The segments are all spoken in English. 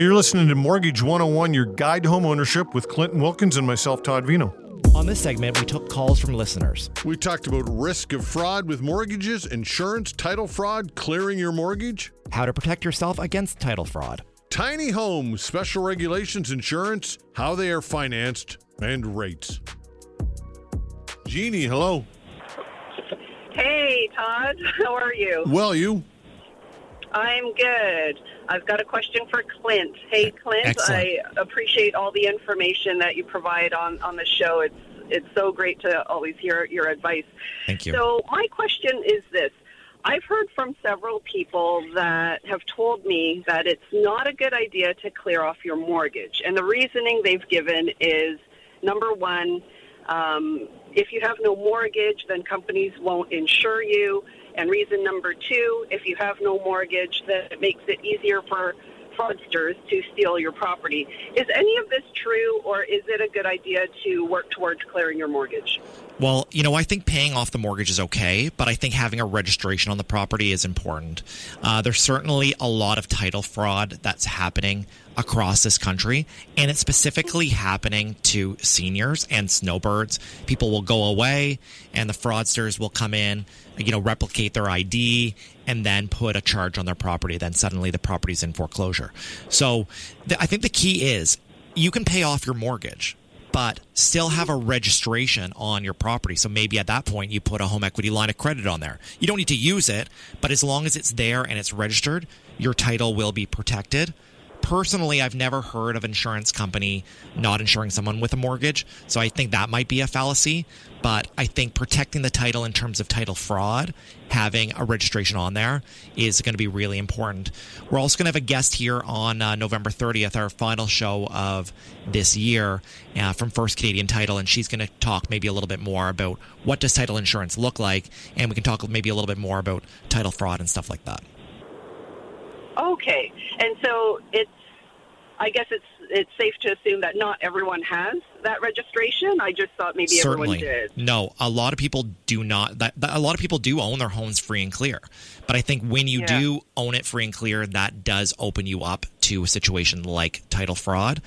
You're listening to Mortgage 101, your guide to home ownership with Clinton Wilkins and myself, Todd Veinotte. On this segment, we took calls from listeners. We talked about risk of fraud with mortgages, insurance, title fraud, clearing your mortgage, how to protect yourself against title fraud, tiny homes, special regulations, insurance, how they are financed, and rates. Jeannie, hello. Hey, Todd. How are you? Well, you. I'm good. I've got a question for Clint. Hey, Clint, Excellent. I appreciate all the information that you provide on, on the show. It's it's so great to always hear your advice. Thank you. So, my question is this. I've heard from several people that have told me that it's not a good idea to clear off your mortgage. And the reasoning they've given is number one, um, if you have no mortgage, then companies won't insure you. And reason number two, if you have no mortgage, then it makes it easier for fraudsters to steal your property. Is any of this true, or is it a good idea to work towards clearing your mortgage? Well, you know, I think paying off the mortgage is okay, but I think having a registration on the property is important. Uh, there's certainly a lot of title fraud that's happening across this country, and it's specifically happening to seniors and snowbirds. People will go away, and the fraudsters will come in, you know, replicate their ID, and then put a charge on their property. Then suddenly the property's in foreclosure. So th- I think the key is you can pay off your mortgage but still have a registration on your property. So maybe at that point you put a home equity line of credit on there. You don't need to use it, but as long as it's there and it's registered, your title will be protected. Personally, I've never heard of insurance company not insuring someone with a mortgage, so I think that might be a fallacy. But I think protecting the title in terms of title fraud, having a registration on there is going to be really important. We're also going to have a guest here on uh, November 30th, our final show of this year uh, from First Canadian Title, and she's going to talk maybe a little bit more about what does title insurance look like, and we can talk maybe a little bit more about title fraud and stuff like that. Okay, and so it's. I guess it's it's safe to assume that not everyone has that registration. I just thought maybe Certainly. everyone did. No, a lot of people do not. That, that- a lot of people do own their homes free and clear, but I think when you Yeah. do own it free and clear, that does open you up to a situation like title fraud.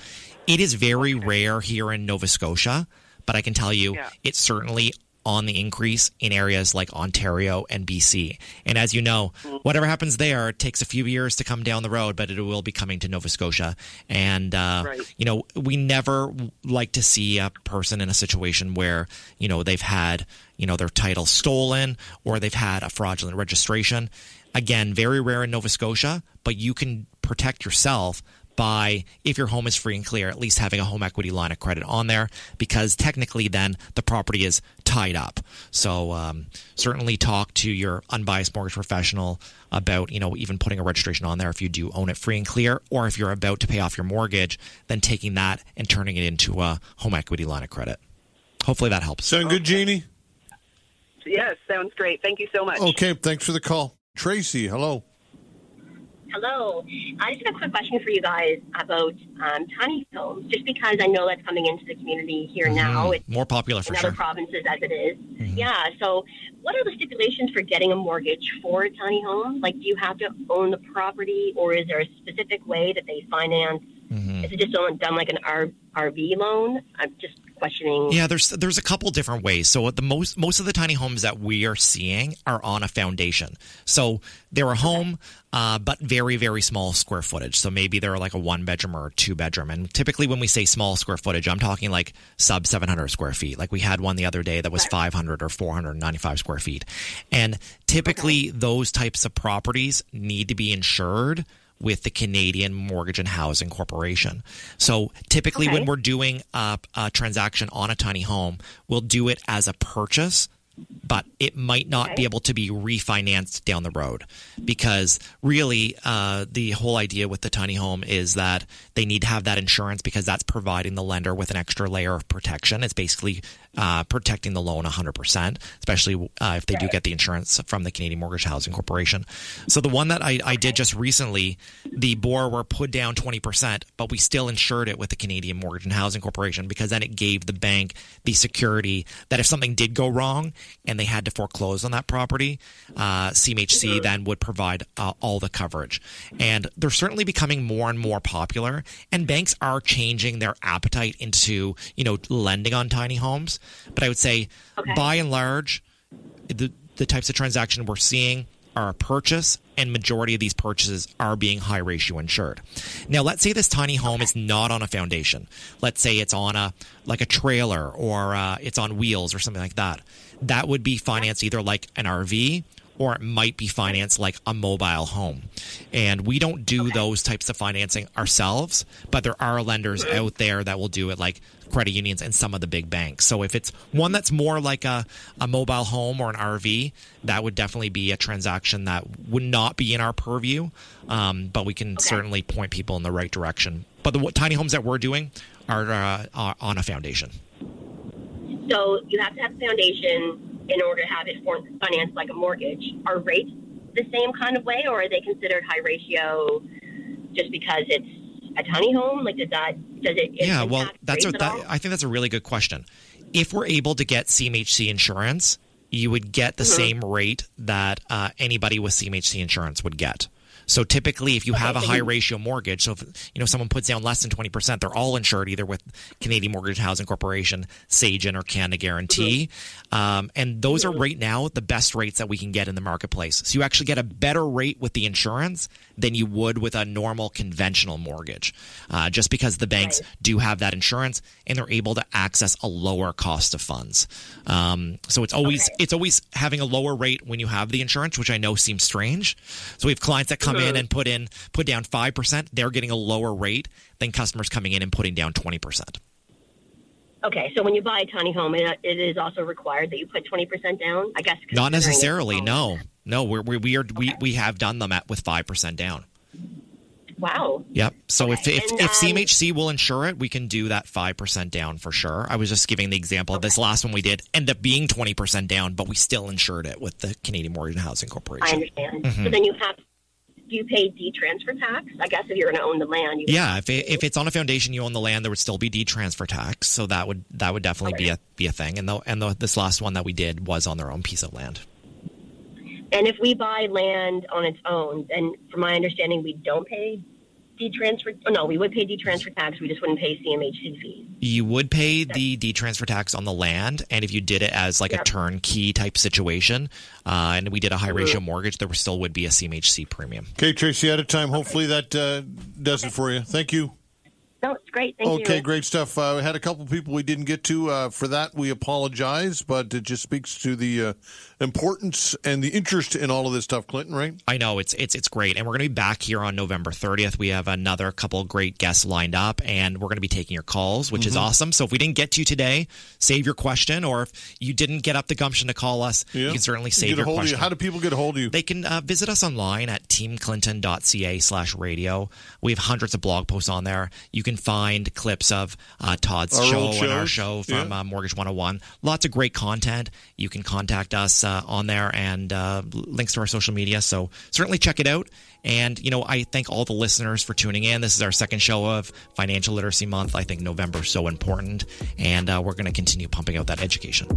It is very rare here in Nova Scotia, but I can tell you, Yeah. it's certainly on the increase in areas like Ontario and BC. And as you know, whatever happens there it takes a few years to come down the road, but it will be coming to Nova Scotia. And uh, Right. you know, we never like to see a person in a situation where, you know, they've had, you know, their title stolen or they've had a fraudulent registration. Again, very rare in Nova Scotia, but you can protect yourself by if your home is free and clear, at least having a home equity line of credit on there, because technically then the property is tied up. So um, certainly talk to your unbiased mortgage professional about you know even putting a registration on there if you do own it free and clear, or if you're about to pay off your mortgage, then taking that and turning it into a home equity line of credit. Hopefully that helps. Sound good, Jeannie? Yes, sounds great. Thank you so much. Okay, thanks for the call. Tracy, hello. Hello. I just have a quick question for you guys about um, tiny homes, just because I know that's coming into the community here mm-hmm. now. It's More popular for in other provinces as it is. Mm-hmm. Yeah. So, what are the stipulations for getting a mortgage for a tiny home? Like, do you have to own the property, or is there a specific way that they finance? Mm-hmm. Is it just done done like an R- RV loan? I'm just questioning. Yeah, there's there's a couple different ways. So the most most of the tiny homes that we are seeing are on a foundation. So they're a home, uh, but very very small square footage. So maybe they're like a one bedroom or a two bedroom. And typically when we say small square footage, I'm talking like sub 700 square feet. Like we had one the other day that was 500 or 495 square feet. And typically those types of properties need to be insured with the Canadian Mortgage and Housing Corporation. So typically, when we're doing a, a transaction on a tiny home, we'll do it as a purchase, but it might not be able to be refinanced down the road because really uh, the whole idea with the tiny home is that they need to have that insurance because that's providing the lender with an extra layer of protection. It's basically uh, protecting the loan 100%, especially uh, if they do get the insurance from the Canadian Mortgage Housing Corporation. So the one that I, I did just recently, the borrower put down 20%, but we still insured it with the Canadian Mortgage and Housing Corporation because then it gave the bank the security that if something did go wrong, and they had to foreclose on that property, uh, CMHC then would provide uh, all the coverage. And they're certainly becoming more and more popular, and banks are changing their appetite into you know lending on tiny homes. But I would say, Okay. by and large, the the types of transaction we're seeing are a purchase and majority of these purchases are being high ratio insured. Now let's say this tiny home is not on a foundation. Let's say it's on a like a trailer or uh, it's on wheels or something like that. That would be financed either like an RV or it might be financed like a mobile home. And we don't do those types of financing ourselves, but there are lenders out there that will do it like credit unions and some of the big banks. So if it's one that's more like a, a mobile home or an RV, that would definitely be a transaction that would not be in our purview. Um, but we can certainly point people in the right direction. But the tiny homes that we're doing are, uh, are on a foundation. So you have to have a foundation in order to have it financed like a mortgage. Are rates the same kind of way, or are they considered high ratio just because it's a tiny home? Like, does that does it? yeah well that's a, that, i think that's a really good question if we're able to get cmhc insurance you would get the same rate that uh, anybody with cmhc insurance would get so typically if you have a high ratio mortgage so if you know someone puts down less than 20% they're all insured either with canadian mortgage housing corporation sagen or canada guarantee um, and those are right now the best rates that we can get in the marketplace so you actually get a better rate with the insurance than you would with a normal conventional mortgage uh, just because the banks Right. do have that insurance and they're able to access a lower cost of funds. Um, so it's always Okay. it's always having a lower rate when you have the insurance, which I know seems strange. So we have clients that come in and put in put down five percent, they're getting a lower rate than customers coming in and putting down twenty percent. Okay, so when you buy a tiny home, it, it is also required that you put twenty percent down. I guess Not necessarily, no, no. We're, we we are we, we have done them at with five percent down. Wow. Yep. So Okay, if if, and, if um, CMHC will insure it, we can do that five percent down for sure. I was just giving the example of this last one we did end up being twenty percent down, but we still insured it with the Canadian Mortgage and Housing Corporation. I understand. Mm-hmm. So then you have do you pay deed transfer tax? I guess if you're going to own the land, you Yeah, if it, if it's on a foundation, you own the land, there would still be deed transfer tax, so that would that would definitely be a be a thing. And the, and the, this last one that we did was on their own piece of land. And if we buy land on its own, then from my understanding, we don't pay deed transfer. Oh, no, we would pay deed transfer tax. We just wouldn't pay CMHC fees. You would pay the deed transfer tax on the land, and if you did it as like a turnkey type situation, uh, and we did a high ratio mortgage, there still would be a CMHC premium. Okay, Tracy, out of time. Hopefully that uh, does it for you. Thank you. No, it's great. Thank Okay, you. great stuff. Uh, we had a couple people we didn't get to. Uh, for that, we apologize, but it just speaks to the uh, importance and the interest in all of this stuff, Clinton, right? I know it's it's it's great, and we're going to be back here on November 30th. We have another couple great guests lined up, and we're going to be taking your calls, which is Mm-hmm. awesome. So if we didn't get to you today, save your question, or if you didn't get up the gumption to call us, you can certainly save Get a your hold of you. question. How do people get a hold of you? They can uh, visit us online at teamclinton.ca slash radio. We have hundreds of blog posts on there. You can find clips of uh, Todd's Our show old and our show from Yeah. uh, Mortgage 101. Lots of great content. You can contact us uh, on there and uh, links to our social media. So certainly check it out. And, you know, I thank all the listeners for tuning in. This is our second show of Financial Literacy Month. I think November is so important. And uh, we're going to continue pumping out that education.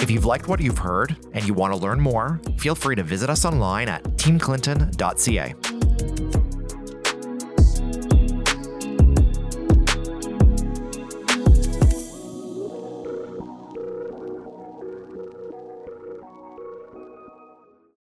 If you've liked what you've heard and you want to learn more, feel free to visit us online at teamclinton.ca.